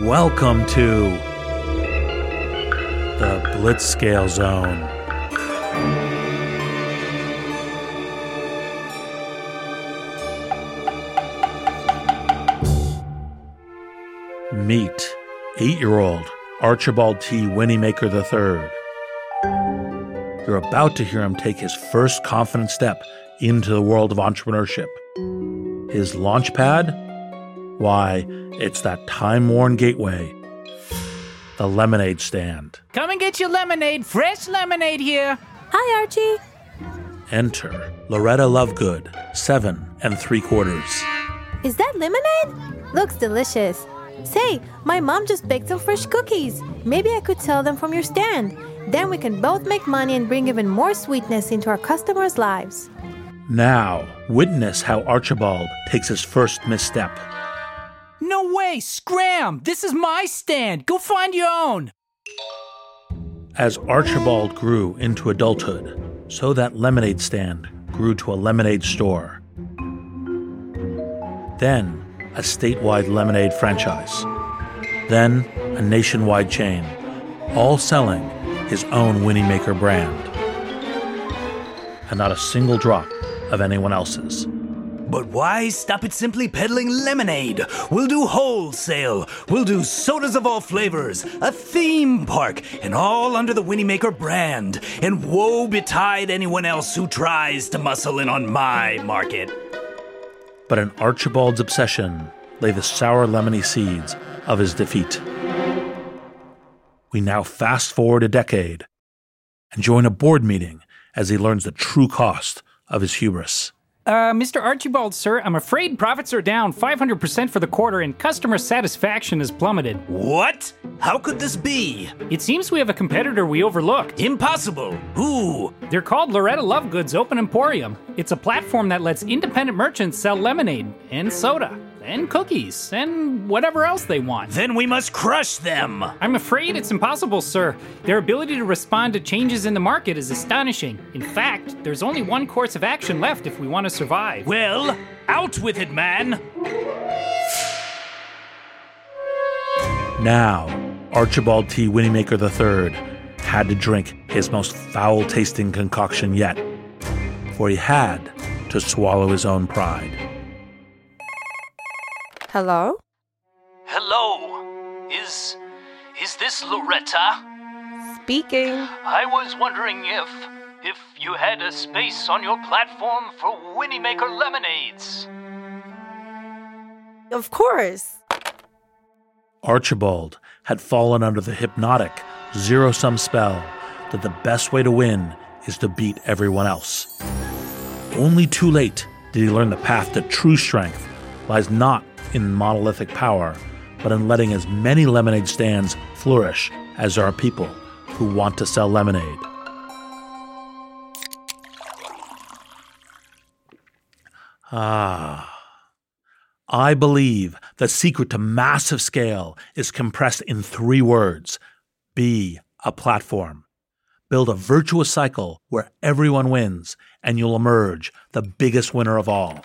Welcome to the Blitzscale Zone. Meet eight year old Archibald T. Winniemaker III. You're about to hear him take his first confident step into the world of entrepreneurship. His launch pad? Why, it's that time worn gateway, the lemonade stand. Come and get your lemonade. Fresh lemonade here. Hi, Archie. Enter Loretta Lovegood, seven and three quarters. Is that lemonade? Looks delicious. Say, my mom just baked some fresh cookies. Maybe I could sell them from your stand. Then we can both make money and bring even more sweetness into our customers' lives. Now, witness how Archibald takes his first misstep. Way. Scram. This is my stand. Go find your own. As Archibald grew into adulthood, so that lemonade stand grew to a lemonade store. Then, a statewide lemonade franchise. Then, a nationwide chain, all selling his own Winniemaker brand. And not a single drop of anyone else's. But why stop at simply peddling lemonade? We'll do wholesale. We'll do sodas of all flavors, a theme park, and all under the Winniemaker brand. And woe betide anyone else who tries to muscle in on my market. But in Archibald's obsession lay the sour lemony seeds of his defeat. We now fast forward a decade and join a board meeting as he learns the true cost of his hubris. Uh, Mr. Archibald, sir, I'm afraid profits are down 500% for the quarter and customer satisfaction has plummeted. What? How could this be? It seems we have a competitor we overlooked. Impossible. Who? They're called Loretta Lovegood's Open Emporium. It's a platform that lets independent merchants sell lemonade and soda and cookies and whatever else they want. Then we must crush them. I'm afraid it's impossible, sir. Their ability to respond to changes in the market is astonishing. In fact, there's only one course of action left if we want to survive. Well, out with it, man. Now, Archibald T. Winniemaker III had to drink his most foul tasting concoction yet, for he had to swallow his own pride. Hello? Hello. Is is this Loretta? Speaking. I was wondering if if you had a space on your platform for Winniemaker lemonades. Of course. Archibald had fallen under the hypnotic, zero sum spell that the best way to win is to beat everyone else. Only too late did he learn the path to true strength lies not in monolithic power, but in letting as many lemonade stands flourish as there are people who want to sell lemonade. Ah. I believe the secret to massive scale is compressed in three words be a platform. Build a virtuous cycle where everyone wins, and you'll emerge the biggest winner of all.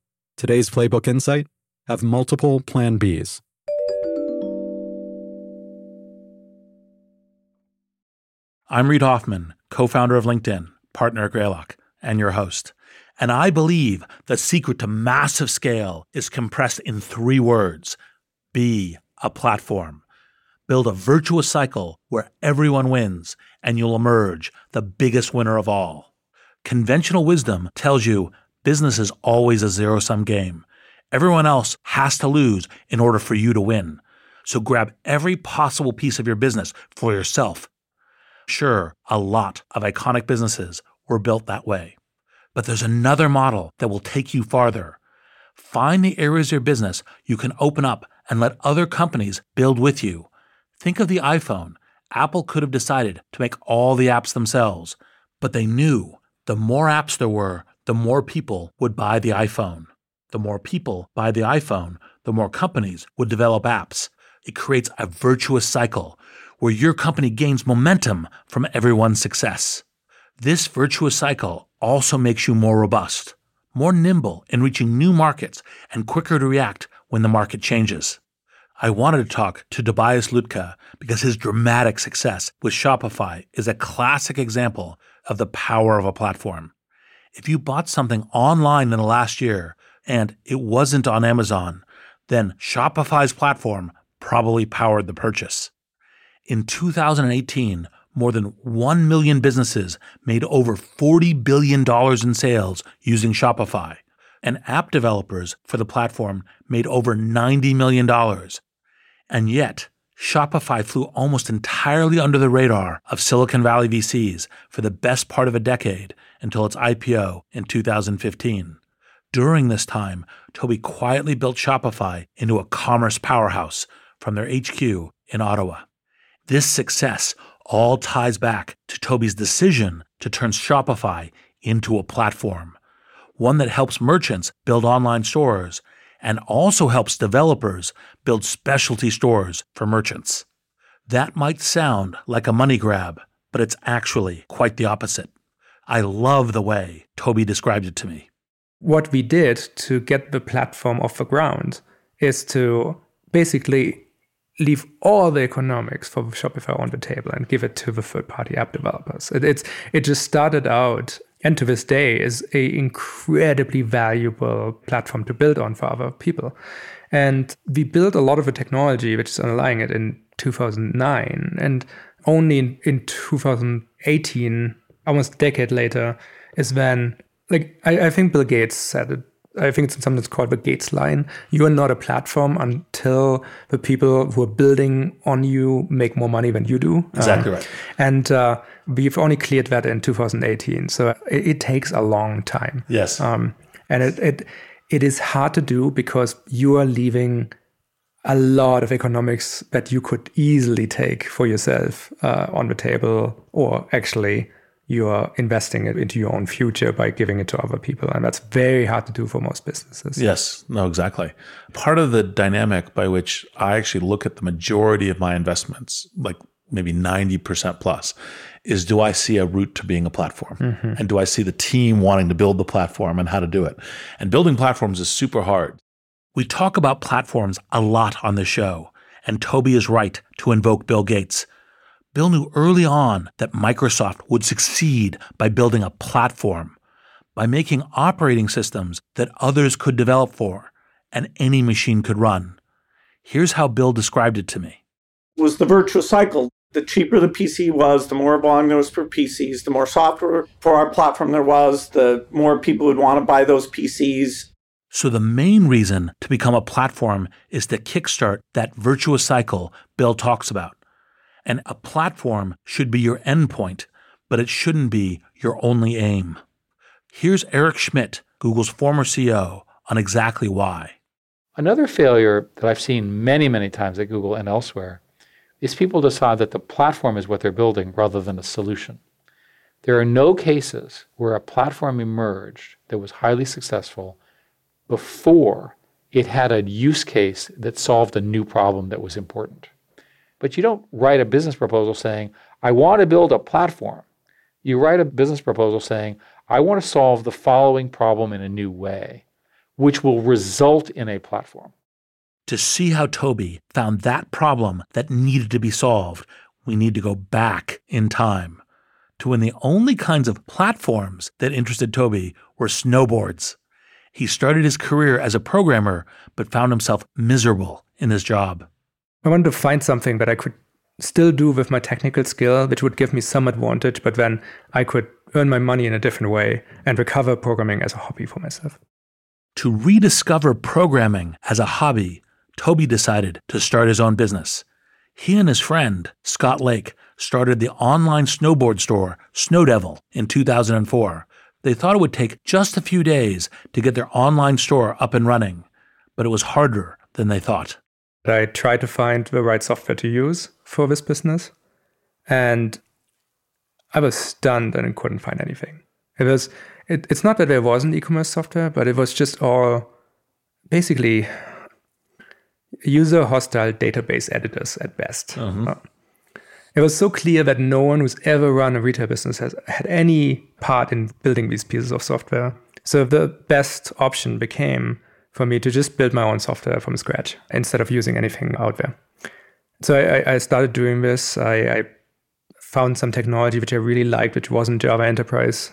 Today's Playbook Insight have multiple Plan Bs. I'm Reid Hoffman, co founder of LinkedIn, partner at Greylock, and your host. And I believe the secret to massive scale is compressed in three words be a platform. Build a virtuous cycle where everyone wins and you'll emerge the biggest winner of all. Conventional wisdom tells you business is always a zero sum game. Everyone else has to lose in order for you to win. So grab every possible piece of your business for yourself. Sure, a lot of iconic businesses were built that way. But there's another model that will take you farther. Find the areas of your business you can open up and let other companies build with you. Think of the iPhone. Apple could have decided to make all the apps themselves, but they knew the more apps there were, the more people would buy the iPhone. The more people buy the iPhone, the more companies would develop apps. It creates a virtuous cycle where your company gains momentum from everyone's success. This virtuous cycle also makes you more robust, more nimble in reaching new markets, and quicker to react when the market changes. I wanted to talk to Tobias Lütke because his dramatic success with Shopify is a classic example of the power of a platform. If you bought something online in the last year and it wasn't on Amazon, then Shopify's platform probably powered the purchase. In 2018, more than 1 million businesses made over $40 billion in sales using Shopify, and app developers for the platform made over $90 million. And yet, Shopify flew almost entirely under the radar of Silicon Valley VCs for the best part of a decade until its IPO in 2015. During this time, Toby quietly built Shopify into a commerce powerhouse from their HQ in Ottawa. This success all ties back to Toby's decision to turn Shopify into a platform, one that helps merchants build online stores and also helps developers build specialty stores for merchants. That might sound like a money grab, but it's actually quite the opposite. I love the way Toby described it to me. What we did to get the platform off the ground is to basically leave all the economics for Shopify on the table and give it to the third-party app developers. It, it's it just started out and to this day is a incredibly valuable platform to build on for other people. And we built a lot of the technology which is underlying it in 2009, and only in, in 2018, almost a decade later, is when like I, I think Bill Gates said it I think it's something that's called the Gates line. You are not a platform until the people who are building on you make more money than you do. Exactly um, right. And uh, we've only cleared that in 2018, so it, it takes a long time. Yes. Um, and it, it it is hard to do because you are leaving a lot of economics that you could easily take for yourself uh, on the table, or actually you're investing it into your own future by giving it to other people. And that's very hard to do for most businesses. Yes, no, exactly. Part of the dynamic by which I actually look at the majority of my investments, like maybe 90% plus, is do I see a route to being a platform? Mhm. And do I see the team wanting to build the platform and how to do it? And building platforms is super hard. We talk about platforms a lot on the show, and Toby is right to invoke Bill Gates. Bill knew early on that Microsoft would succeed by building a platform, by making operating systems that others could develop for and any machine could run. Here's how Bill described it to me. was the virtuous cycle. The cheaper the PC was, the more volume there was for PCs, the more software for our platform there was, the more people would want to buy those PCs. So, the main reason to become a platform is to kickstart that virtuous cycle Bill talks about. And a platform should be your endpoint, but it shouldn't be your only aim. Here's Eric Schmidt, Google's former CEO, on exactly why. Another failure that I've seen many, many times at Google and elsewhere is people decide that the platform is what they're building rather than a solution. There are no cases where a platform emerged that was highly successful before it had a use case that solved a new problem that was important. But you don't write a business proposal saying, I want to build a platform. You write a business proposal saying, I want to solve the following problem in a new way, which will result in a platform. To see how Toby found that problem that needed to be solved, we need to go back in time to when the only kinds of platforms that interested Toby were snowboards. He started his career as a programmer, but found himself miserable in his job. I wanted to find something that I could still do with my technical skill, which would give me some advantage, but then I could earn my money in a different way and recover programming as a hobby for myself. To rediscover programming as a hobby, Toby decided to start his own business. He and his friend, Scott Lake, started the online snowboard store, Snowdevil, in 2004. They thought it would take just a few days to get their online store up and running, but it was harder than they thought. I tried to find the right software to use for this business, and I was stunned and couldn't find anything. It was it, it's not that there wasn't e-commerce software, but it was just all basically user hostile database editors at best. Uh, It was so clear that no one who's ever run a retail business has had any part in building these pieces of software. So the best option became for me to just build my own software from scratch instead of using anything out there. So I, I started doing this. I, I found some technology which I really liked, which wasn't Java Enterprise,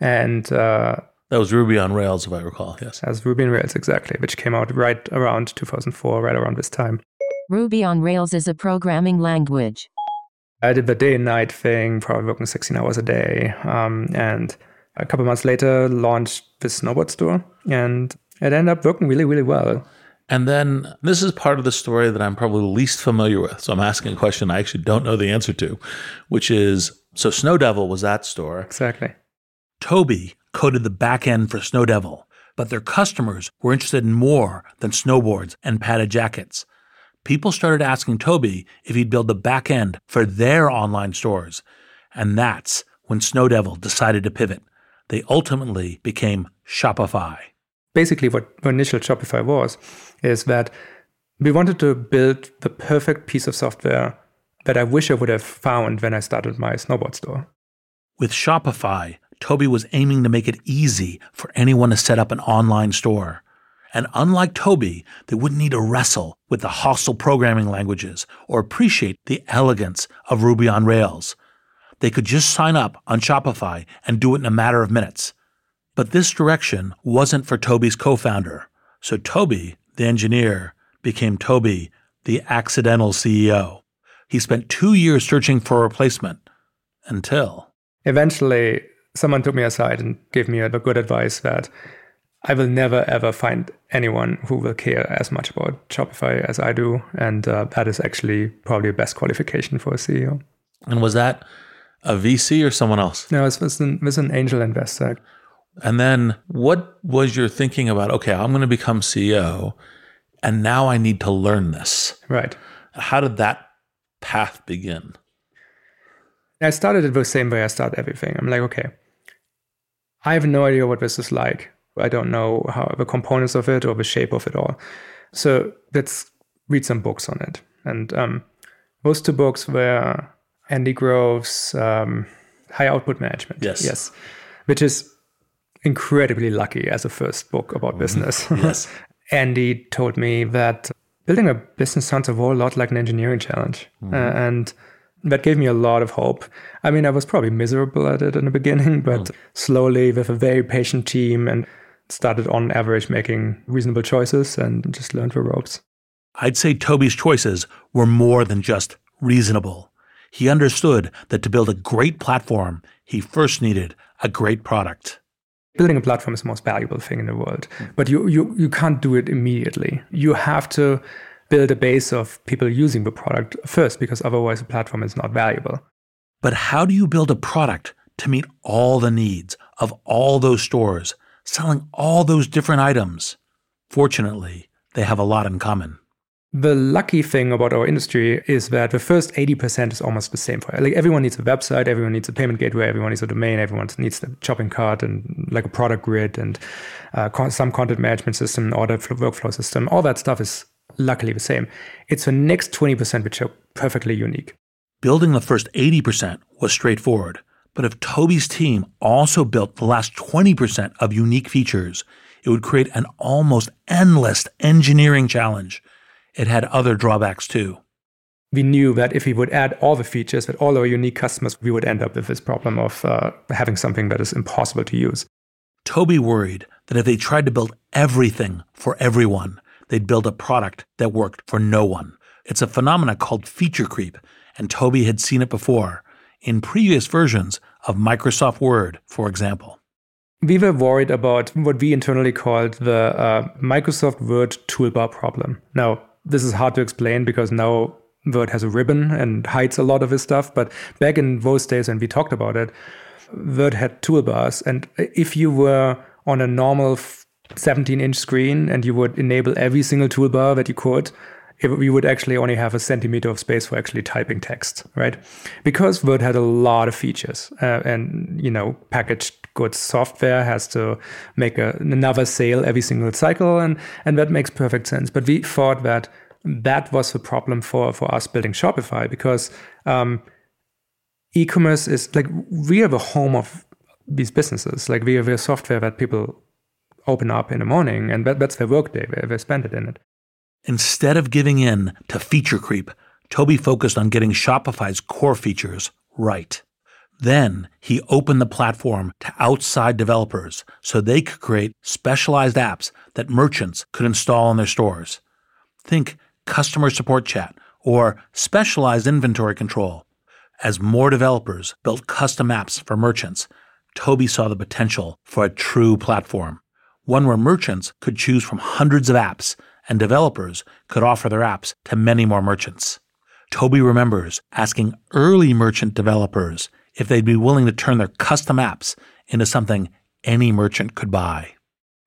and uh, That was Ruby on Rails, if I recall. Yes. as Ruby on Rails exactly, which came out right around 2004, right around this time. Ruby on Rails is a programming language. I did the day and night thing, probably working 16 hours a day. Um, and a couple months later, launched the snowboard store. And it ended up working really, really well. And then this is part of the story that I'm probably least familiar with. So I'm asking a question I actually don't know the answer to, which is so Snowdevil was that store. Exactly. Toby coded the back end for Snowdevil, but their customers were interested in more than snowboards and padded jackets. People started asking Toby if he'd build the back end for their online stores. And that's when Snowdevil decided to pivot. They ultimately became Shopify. Basically, what initial Shopify was is that we wanted to build the perfect piece of software that I wish I would have found when I started my snowboard store. With Shopify, Toby was aiming to make it easy for anyone to set up an online store. And unlike Toby, they wouldn't need to wrestle with the hostile programming languages or appreciate the elegance of Ruby on Rails. They could just sign up on Shopify and do it in a matter of minutes. But this direction wasn't for Toby's co founder. So Toby, the engineer, became Toby, the accidental CEO. He spent two years searching for a replacement until. Eventually, someone took me aside and gave me the good advice that I will never ever find anyone who will care as much about Shopify as I do. And uh, that is actually probably the best qualification for a CEO. And was that a VC or someone else? No, it was an, it was an angel investor. And then what was your thinking about, okay, I'm going to become CEO and now I need to learn this? Right. How did that path begin? I started it the same way I start everything. I'm like, okay, I have no idea what this is like. I don't know how the components of it or the shape of it all. So let's read some books on it. And um, those two books were Andy Grove's um, High Output Management. Yes. Yes. Which is incredibly lucky as a first book about business. Yes. Andy told me that building a business sounds a whole lot like an engineering challenge. Mhm. Uh, and that gave me a lot of hope. I mean, I was probably miserable at it in the beginning, but slowly with a very patient team and started on average making reasonable choices and just learned the ropes. I'd say Toby's choices were more than just reasonable. He understood that to build a great platform, he first needed a great product. Building a platform is the most valuable thing in the world, mm. but you, you, you can't do it immediately. You have to build a base of people using the product first, because otherwise the platform is not valuable. But how do you build a product to meet all the needs of all those stores, selling all those different items? Fortunately, they have a lot in common. The lucky thing about our industry is that the first 80% is almost the same for like everyone needs a website, everyone needs a payment gateway, everyone needs a domain, everyone needs a shopping cart and like a product grid and uh, some content management system, order fl- workflow system. All that stuff is luckily the same. It's the next 20% which are perfectly unique. Building the first 80% was straightforward, but if Toby's team also built the last 20% of unique features, it would create an almost endless engineering challenge. It had other drawbacks too. We knew that if we would add all the features that all our unique customers, we would end up with this problem of uh, having something that is impossible to use. Toby worried that if they tried to build everything for everyone, they'd build a product that worked for no one. It's a phenomenon called feature creep, and Toby had seen it before in previous versions of Microsoft Word, for example. We were worried about what we internally called the uh, Microsoft Word toolbar problem. Now, this is hard to explain because now Word has a ribbon and hides a lot of his stuff. But back in those days when we talked about it, Word had toolbars. And if you were on a normal 17 inch screen and you would enable every single toolbar that you could, it, we would actually only have a centimeter of space for actually typing text, right? Because Word had a lot of features, uh, and you know, packaged goods software has to make a, another sale every single cycle, and and that makes perfect sense. But we thought that that was the problem for for us building Shopify because um, e-commerce is like we are the home of these businesses. Like we are the software that people open up in the morning, and that, that's their workday. They, they spend it in it. Instead of giving in to feature creep, Toby focused on getting Shopify's core features right. Then he opened the platform to outside developers so they could create specialized apps that merchants could install in their stores. Think customer support chat or specialized inventory control. As more developers built custom apps for merchants, Toby saw the potential for a true platform, one where merchants could choose from hundreds of apps and developers could offer their apps to many more merchants. Toby remembers asking early merchant developers if they'd be willing to turn their custom apps into something any merchant could buy.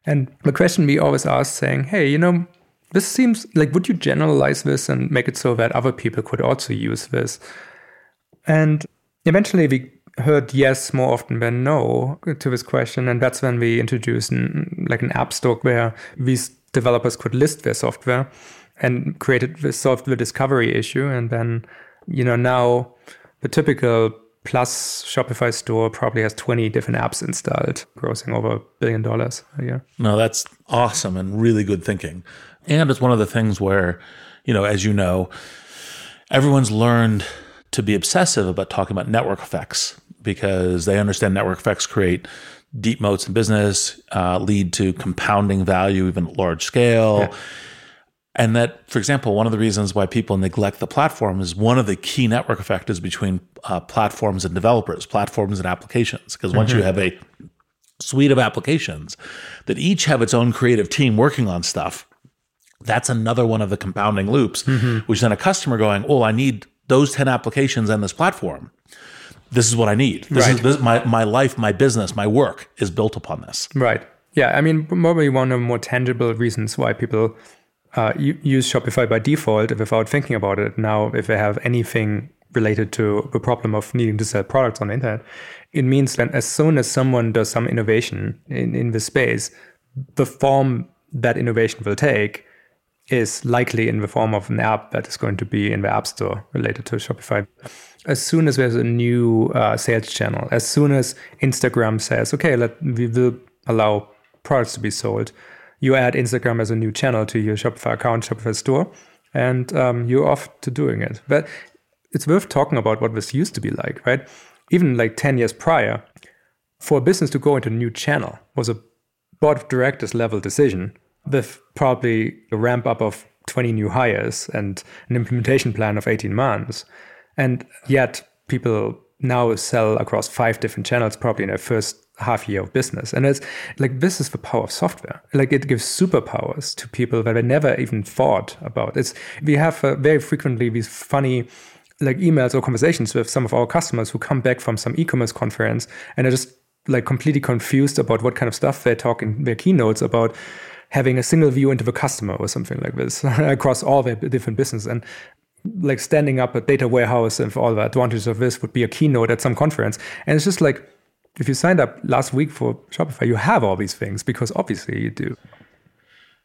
And the question we always ask saying, hey, you know, this seems like, would you generalize this and make it so that other people could also use this? And eventually we heard yes more often than no to this question. And that's when we introduced an, like an app store where these developers could list their software and created this the discovery issue. And then, you know, now the typical plus Shopify store probably has 20 different apps installed, grossing over a billion dollars a year. No, that's awesome and really good thinking. And it's one of the things where, you know, as you know, everyone's learned to be obsessive about talking about network effects because they understand network effects create deep moats in business, uh, lead to compounding value even at large scale. Yeah. And that, for example, one of the reasons why people neglect the platform is one of the key network effect is between uh, platforms and developers, platforms and applications. Because once mm-hmm. you have a suite of applications that each have its own creative team working on stuff, that's another one of the compounding loops, mm-hmm. which then a customer going, oh, I need those 10 applications and this platform. This is what I need. This right. is this, my, my life, my business, my work is built upon this. Right. Yeah. I mean, probably one of the more tangible reasons why people uh, use Shopify by default without thinking about it. Now, if they have anything related to the problem of needing to sell products on the internet, it means that as soon as someone does some innovation in, in this space, the form that innovation will take is likely in the form of an app that is going to be in the App Store related to Shopify. As soon as there's a new uh, sales channel, as soon as Instagram says, okay, let, we will allow products to be sold, you add Instagram as a new channel to your Shopify account, Shopify store, and um, you're off to doing it. But it's worth talking about what this used to be like, right? Even like 10 years prior, for a business to go into a new channel was a board of directors level decision with probably a ramp up of 20 new hires and an implementation plan of 18 months. And yet people now sell across five different channels probably in their first half year of business. And it's like this is the power of software. Like it gives superpowers to people that they never even thought about. It's we have uh, very frequently these funny like emails or conversations with some of our customers who come back from some e-commerce conference and are just like completely confused about what kind of stuff they talk in their keynotes about having a single view into the customer or something like this across all their different business. And like standing up a data warehouse and for all the advantages of this would be a keynote at some conference. And it's just like if you signed up last week for shopify you have all these things because obviously you do.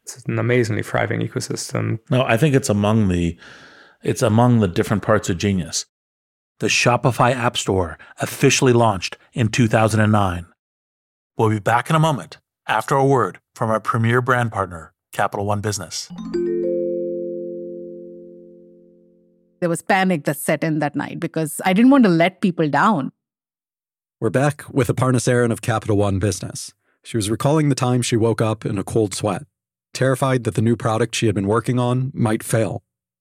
It's an amazingly thriving ecosystem. No i think it's among the it's among the different parts of genius the shopify app store officially launched in 2009 we'll be back in a moment after a word from our premier brand partner, Capital One Business. There was panic that set in that night because I didn't want to let people down. We're back with Aparna Saran of Capital One Business. She was recalling the time she woke up in a cold sweat, terrified that the new product she had been working on might fail.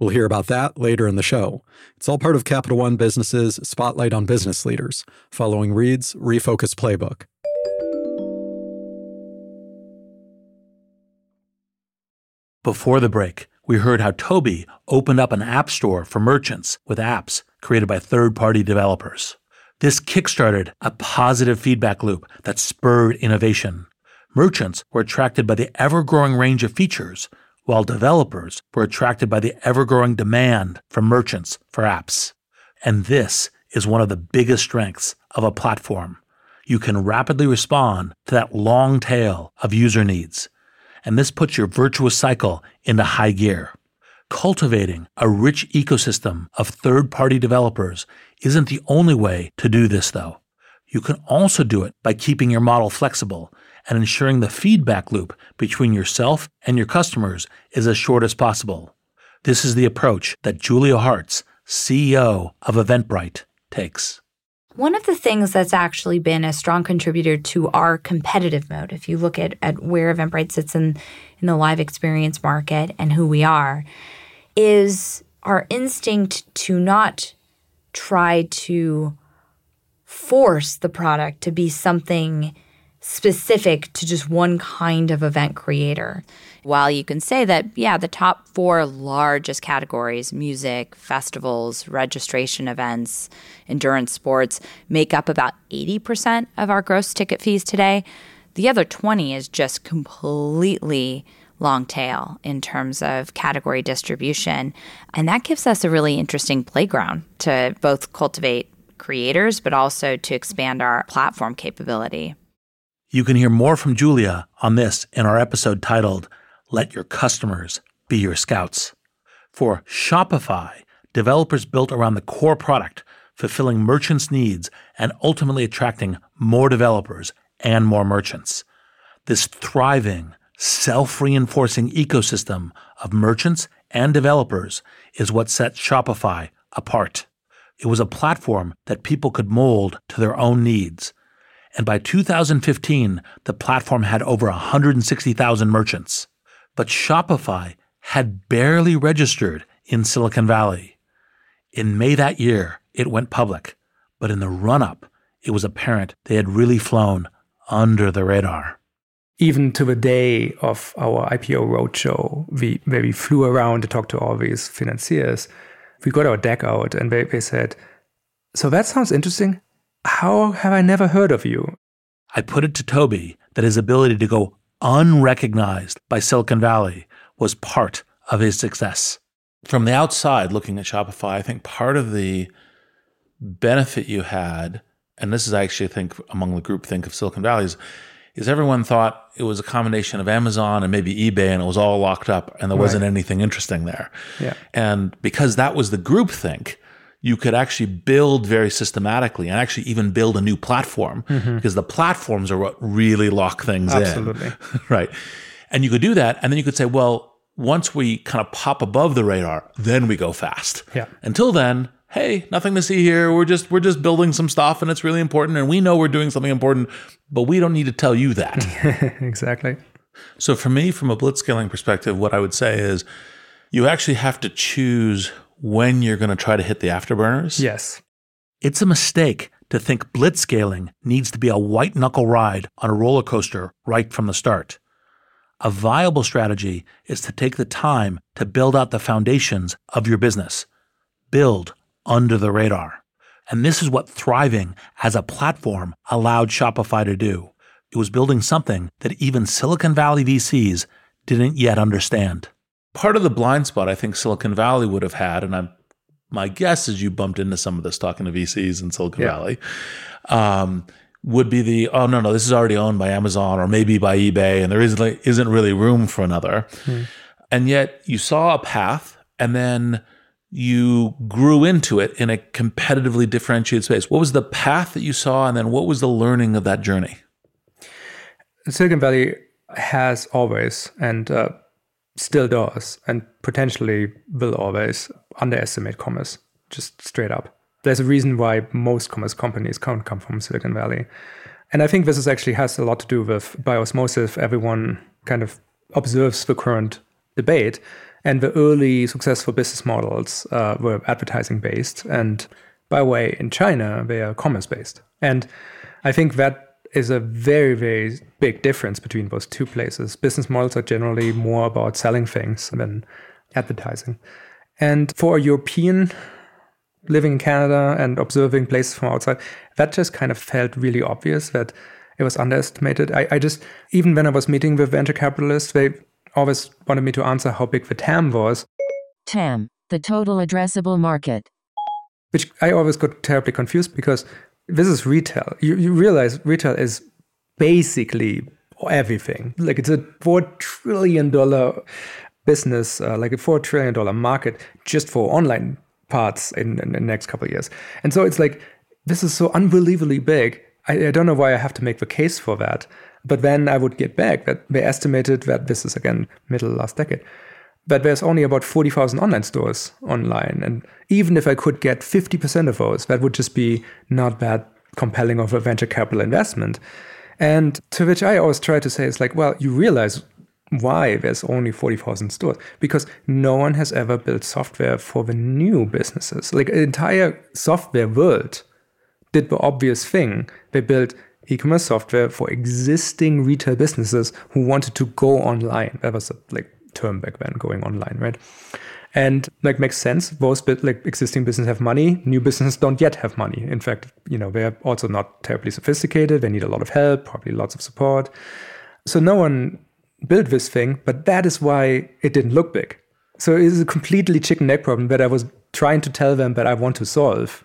We'll hear about that later in the show. It's all part of Capital One Business's Spotlight on Business Leaders, following Reid's Refocus Playbook. Before the break, we heard how Toby opened up an app store for merchants with apps created by third party developers. This kickstarted a positive feedback loop that spurred innovation. Merchants were attracted by the ever growing range of features, while developers were attracted by the ever growing demand from merchants for apps. And this is one of the biggest strengths of a platform. You can rapidly respond to that long tail of user needs and this puts your virtuous cycle into high gear. Cultivating a rich ecosystem of third party developers isn't the only way to do this, though. You can also do it by keeping your model flexible and ensuring the feedback loop between yourself and your customers is as short as possible. This is the approach that Julia Hartz, CEO of Eventbrite, takes. One of the things that's actually been a strong contributor to our competitive mode, if you look at, at where Eventbrite sits in, in the live experience market and who we are, is our instinct to not try to force the product to be something specific to just one kind of event creator. While you can say that, yeah, the top four largest categories music, festivals, registration events, endurance sports make up about 80% of our gross ticket fees today. The other 20 is just completely long tail in terms of category distribution. And that gives us a really interesting playground to both cultivate creators, but also to expand our platform capability. You can hear more from Julia on this in our episode titled Let Your Customers Be Your Scouts. For Shopify, developers built around the core product, fulfilling merchants' needs and ultimately attracting more developers and more merchants. This thriving, self reinforcing ecosystem of merchants and developers is what sets Shopify apart. It was a platform that people could mold to their own needs And by 2015, the platform had over 160,000 merchants. But Shopify had barely registered in Silicon Valley. In May that year, it went public, but in the run up, it was apparent they had really flown under the radar. Even to the day of our IPO roadshow, we, where we flew around to talk to all these financiers, we got our deck out and they, they said, So that sounds interesting. How have I never heard of you? I put it to Toby that his ability to go unrecognized by Silicon Valley was part of his success. From the outside looking at Shopify, I think part of the benefit you had, and this is actually, I think, among the group think of Silicon Valley, is, is everyone thought it was a combination of Amazon and maybe eBay and it was all locked up and there wasn't anything interesting there. Yeah. And because that was the group think, you could actually build very systematically and actually even build a new platform Mhm. because the platforms are what really lock things Absolutely. in. right. And you could do that. And then you could say, well, once we kind of pop above the radar, then we go fast. Yeah. Until then, hey, nothing to see here. We're just we're just building some stuff and it's really important and we know we're doing something important, but we don't need to tell you that. exactly. So for me, from a blitzscaling perspective, what I would say is you actually have to choose when you're going to try to hit the afterburners. Yes. It's a mistake to think blitzscaling needs to be a white knuckle ride on a roller coaster right from the start. A viable strategy is to take the time to build out the foundations of your business. Build under the radar. And this is what thriving as a platform allowed Shopify to do. It was building something that even Silicon Valley VCs didn't yet understand. Part of the blind spot I think Silicon Valley would have had, and I'm my guess is you bumped into some of this talking to VCs in Silicon Yeah. Valley, um, would be the oh no no this is already owned by Amazon or maybe by eBay and there isn't like, isn't really room for another, Hmm. and yet you saw a path and then you grew into it in a competitively differentiated space. What was the path that you saw, and then what was the learning of that journey? Silicon Valley has always and uh, still does, and potentially will always underestimate commerce, just straight up. There's a reason why most commerce companies can't come from Silicon Valley. And I think this is actually has a lot to do with by osmosis, everyone kind of observes the current debate. And the early successful business models uh, were advertising based. And by the way, in China, they are commerce based. And I think that is a very, very big difference between those two places. Business models are generally more about selling things than advertising. And for a European living in Canada and observing places from outside, that just kind of felt really obvious that it was underestimated. I, I just, even when I was meeting with venture capitalists, they always wanted me to answer how big the TAM was, TAM, the total addressable market. which I always got terribly confused because this is retail. You, you realize retail is basically everything. Like it's a four trillion dollar business, uh, like a four trillion dollar market just for online parts in, in the next couple of years. And so it's like this is so unbelievably big. I, I don't know why I have to make the case for that. But then I would get back that they estimated that this is again middle last decade that there's only about 40,000 online stores online. And even if I could get 50% of those, that would just be not that compelling of a venture capital investment. And to which I always try to say is like, well, you realize why there's only 40,000 stores because no one has ever built software for the new businesses. Like an entire software world did the obvious thing. They built e-commerce software for existing retail businesses who wanted to go online. That was like term back then, going online, right? And like makes sense. Those like existing businesses have money. New businesses don't yet have money. In fact, you know, they're also not terribly sophisticated. They need a lot of help, probably lots of support. So no one built this thing, but that is why it didn't look big. So it is a completely chicken egg problem that I was trying to tell them that I want to solve.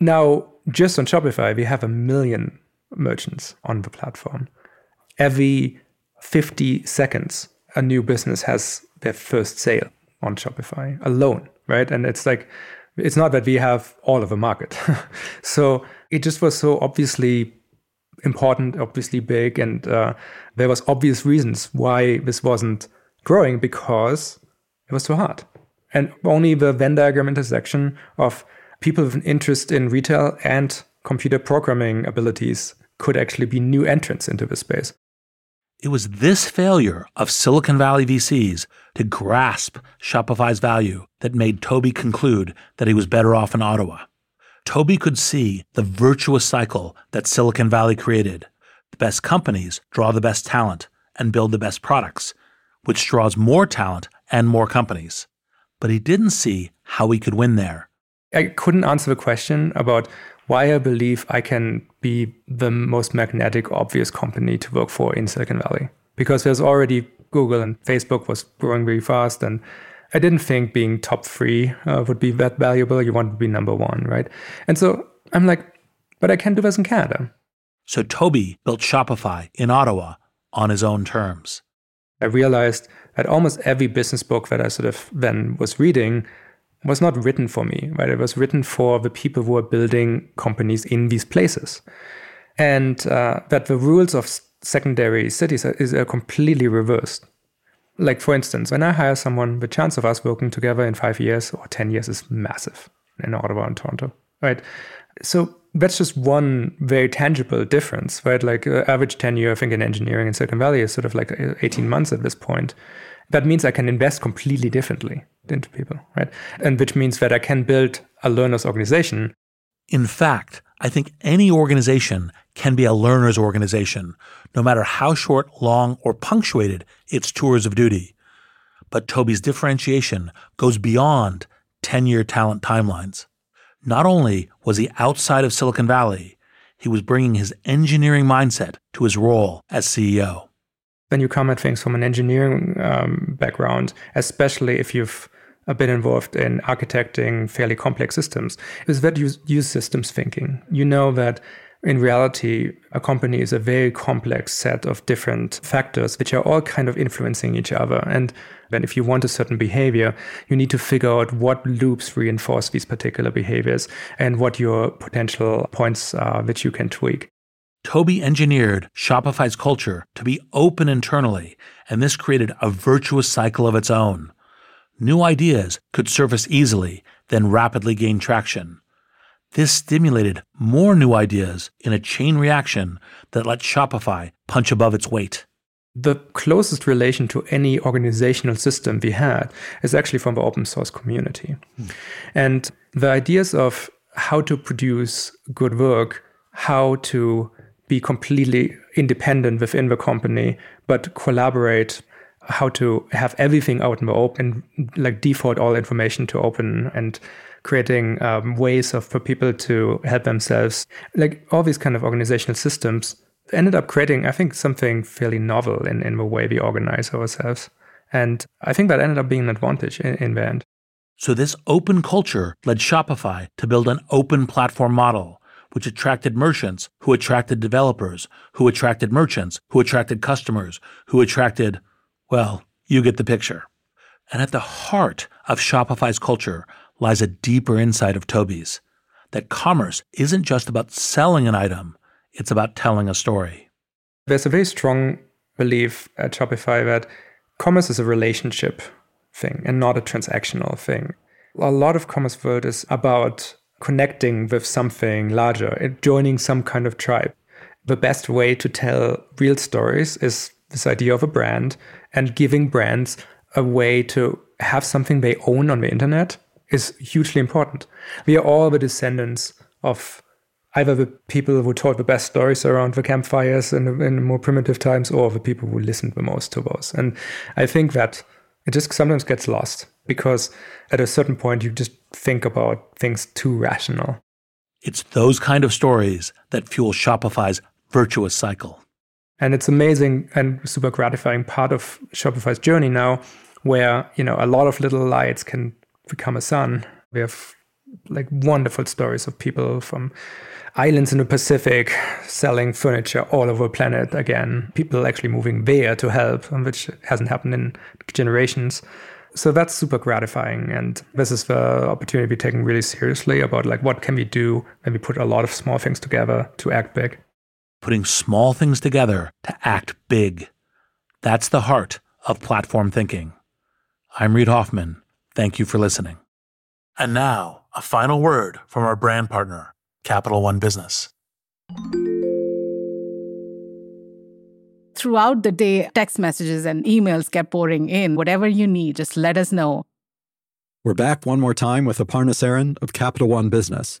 Now, just on Shopify, we have a million merchants on the platform. Every 50 seconds, a new business has their first sale on Shopify alone, right? And it's like, it's not that we have all of the market. so it just was so obviously important, obviously big, and uh, there was obvious reasons why this wasn't growing because it was too hard. And only the Venn diagram intersection of people with an interest in retail and computer programming abilities could actually be new entrants into the space. It was this failure of Silicon Valley VCs to grasp Shopify's value that made Toby conclude that he was better off in Ottawa. Toby could see the virtuous cycle that Silicon Valley created. The best companies draw the best talent and build the best products, which draws more talent and more companies. But he didn't see how he could win there. I couldn't answer the question about why I believe I can be the most magnetic, obvious company to work for in Silicon Valley. Because there's already Google and Facebook was growing very fast. And I didn't think being top three uh, would be that valuable. You want to be number one, right? And so I'm like, but I can do this in Canada. So Tobi built Shopify in Ottawa on his own terms. I realized that almost every business book that I sort of then was reading was not written for me, right? It was written for the people who are building companies in these places. And uh, that the rules of secondary cities is completely reversed. Like, for instance, when I hire someone, the chance of us working together in five years or 10 years is massive in Ottawa and Toronto, right? So that's just one very tangible difference, right? Like, uh, average tenure, I think, in engineering in Silicon Valley is sort of like uh, 18 months at this point that means I can invest completely differently into people, right? And which means that I can build a learner's organization. In fact, I think any organization can be a learner's organization, no matter how short, long, or punctuated its tours of duty. But Tobi's differentiation goes beyond 10 year talent timelines. Not only was he outside of Silicon Valley, he was bringing his engineering mindset to his role as CEO when you come at things from an engineering um, background, especially if you've uh, been involved in architecting fairly complex systems, is that you use systems thinking. You know that in reality, a company is a very complex set of different factors which are all kind of influencing each other. And then if you want a certain behavior, you need to figure out what loops reinforce these particular behaviors and what your potential points are which you can tweak. Tobi engineered Shopify's culture to be open internally, and this created a virtuous cycle of its own. New ideas could surface easily, then rapidly gain traction. This stimulated more new ideas in a chain reaction that let Shopify punch above its weight. The closest relation to any organizational system we had is actually from the open source community. Hmm. And the ideas of how to produce good work, how to be completely independent within the company, but collaborate how to have everything out in the open like default all information to open and creating um, ways of for people to help themselves. Like all these kind of organizational systems ended up creating i think something fairly novel in, in the way we organize ourselves. And i think that ended up being an advantage in, in the end. So this open culture led shopify to build an open platform model which attracted merchants, who attracted developers, who attracted merchants, who attracted customers, who attracted, well, you get the picture. And at the heart of Shopify's culture lies a deeper insight of Tobi's that commerce isn't just about selling an item, it's about telling a story. There's a very strong belief at Shopify that commerce is a relationship thing and not a transactional thing. A lot of commerce world is about connecting with something larger, joining some kind of tribe. The best way to tell real stories is this idea of a brand and giving brands a way to have something they own on the internet is hugely important. We are all the descendants of either the people who told the best stories around the campfires in, in more primitive times or the people who listened the most to those. And I think that it just sometimes gets lost because at a certain point you just think about things too rational. It's those kind of stories that fuel Shopify's virtuous cycle. And it's amazing and super gratifying part of Shopify's journey now where, you know, a lot of little lights can become a sun. We have like wonderful stories of people from islands in the Pacific selling furniture all over the planet again. People actually moving there to help, which hasn't happened in generations so that's super gratifying and this is the opportunity we're taking really seriously about like what can we do when we put a lot of small things together to act big putting small things together to act big that's the heart of platform thinking i'm reid hoffman thank you for listening and now a final word from our brand partner capital one business throughout the day, text messages and emails kept pouring in. Whatever you need, just let us know. We're back one more time with Aparna Saran of Capital One Business.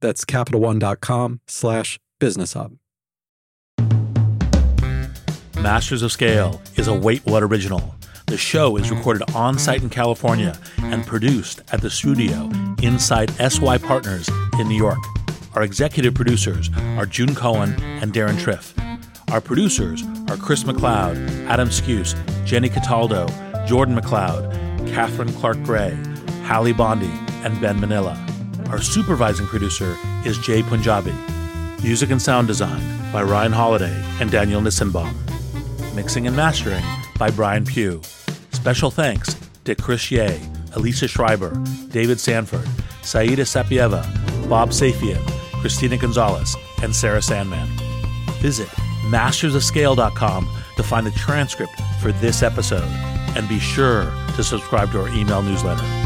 That's CapitalOne.com slash business hub. Masters of Scale is a Wait What original. The show is recorded on site in California and produced at the studio inside SY Partners in New York. Our executive producers are June Cohen and Deron Triff. Our producers are Chris McLeod, Adam Skuse, Jenny Cataldo, Jordan McLeod, Catherine Clark Gray, Hallie Bondi, and Ben Manila. Our supervising producer is Jai Punjabi. Music and sound design by Ryan Holladay and Daniel Nissenbaum. Mixing and mastering by Brian Pugh. Special thanks to Chris Yeh, Elisa Schreiber, David Sanford, Saida Sapieva, Bob Safian, Christina Gonzalez, and Sarah Sandman. Visit mastersofscale.com to find the transcript for this episode and be sure to subscribe to our email newsletter.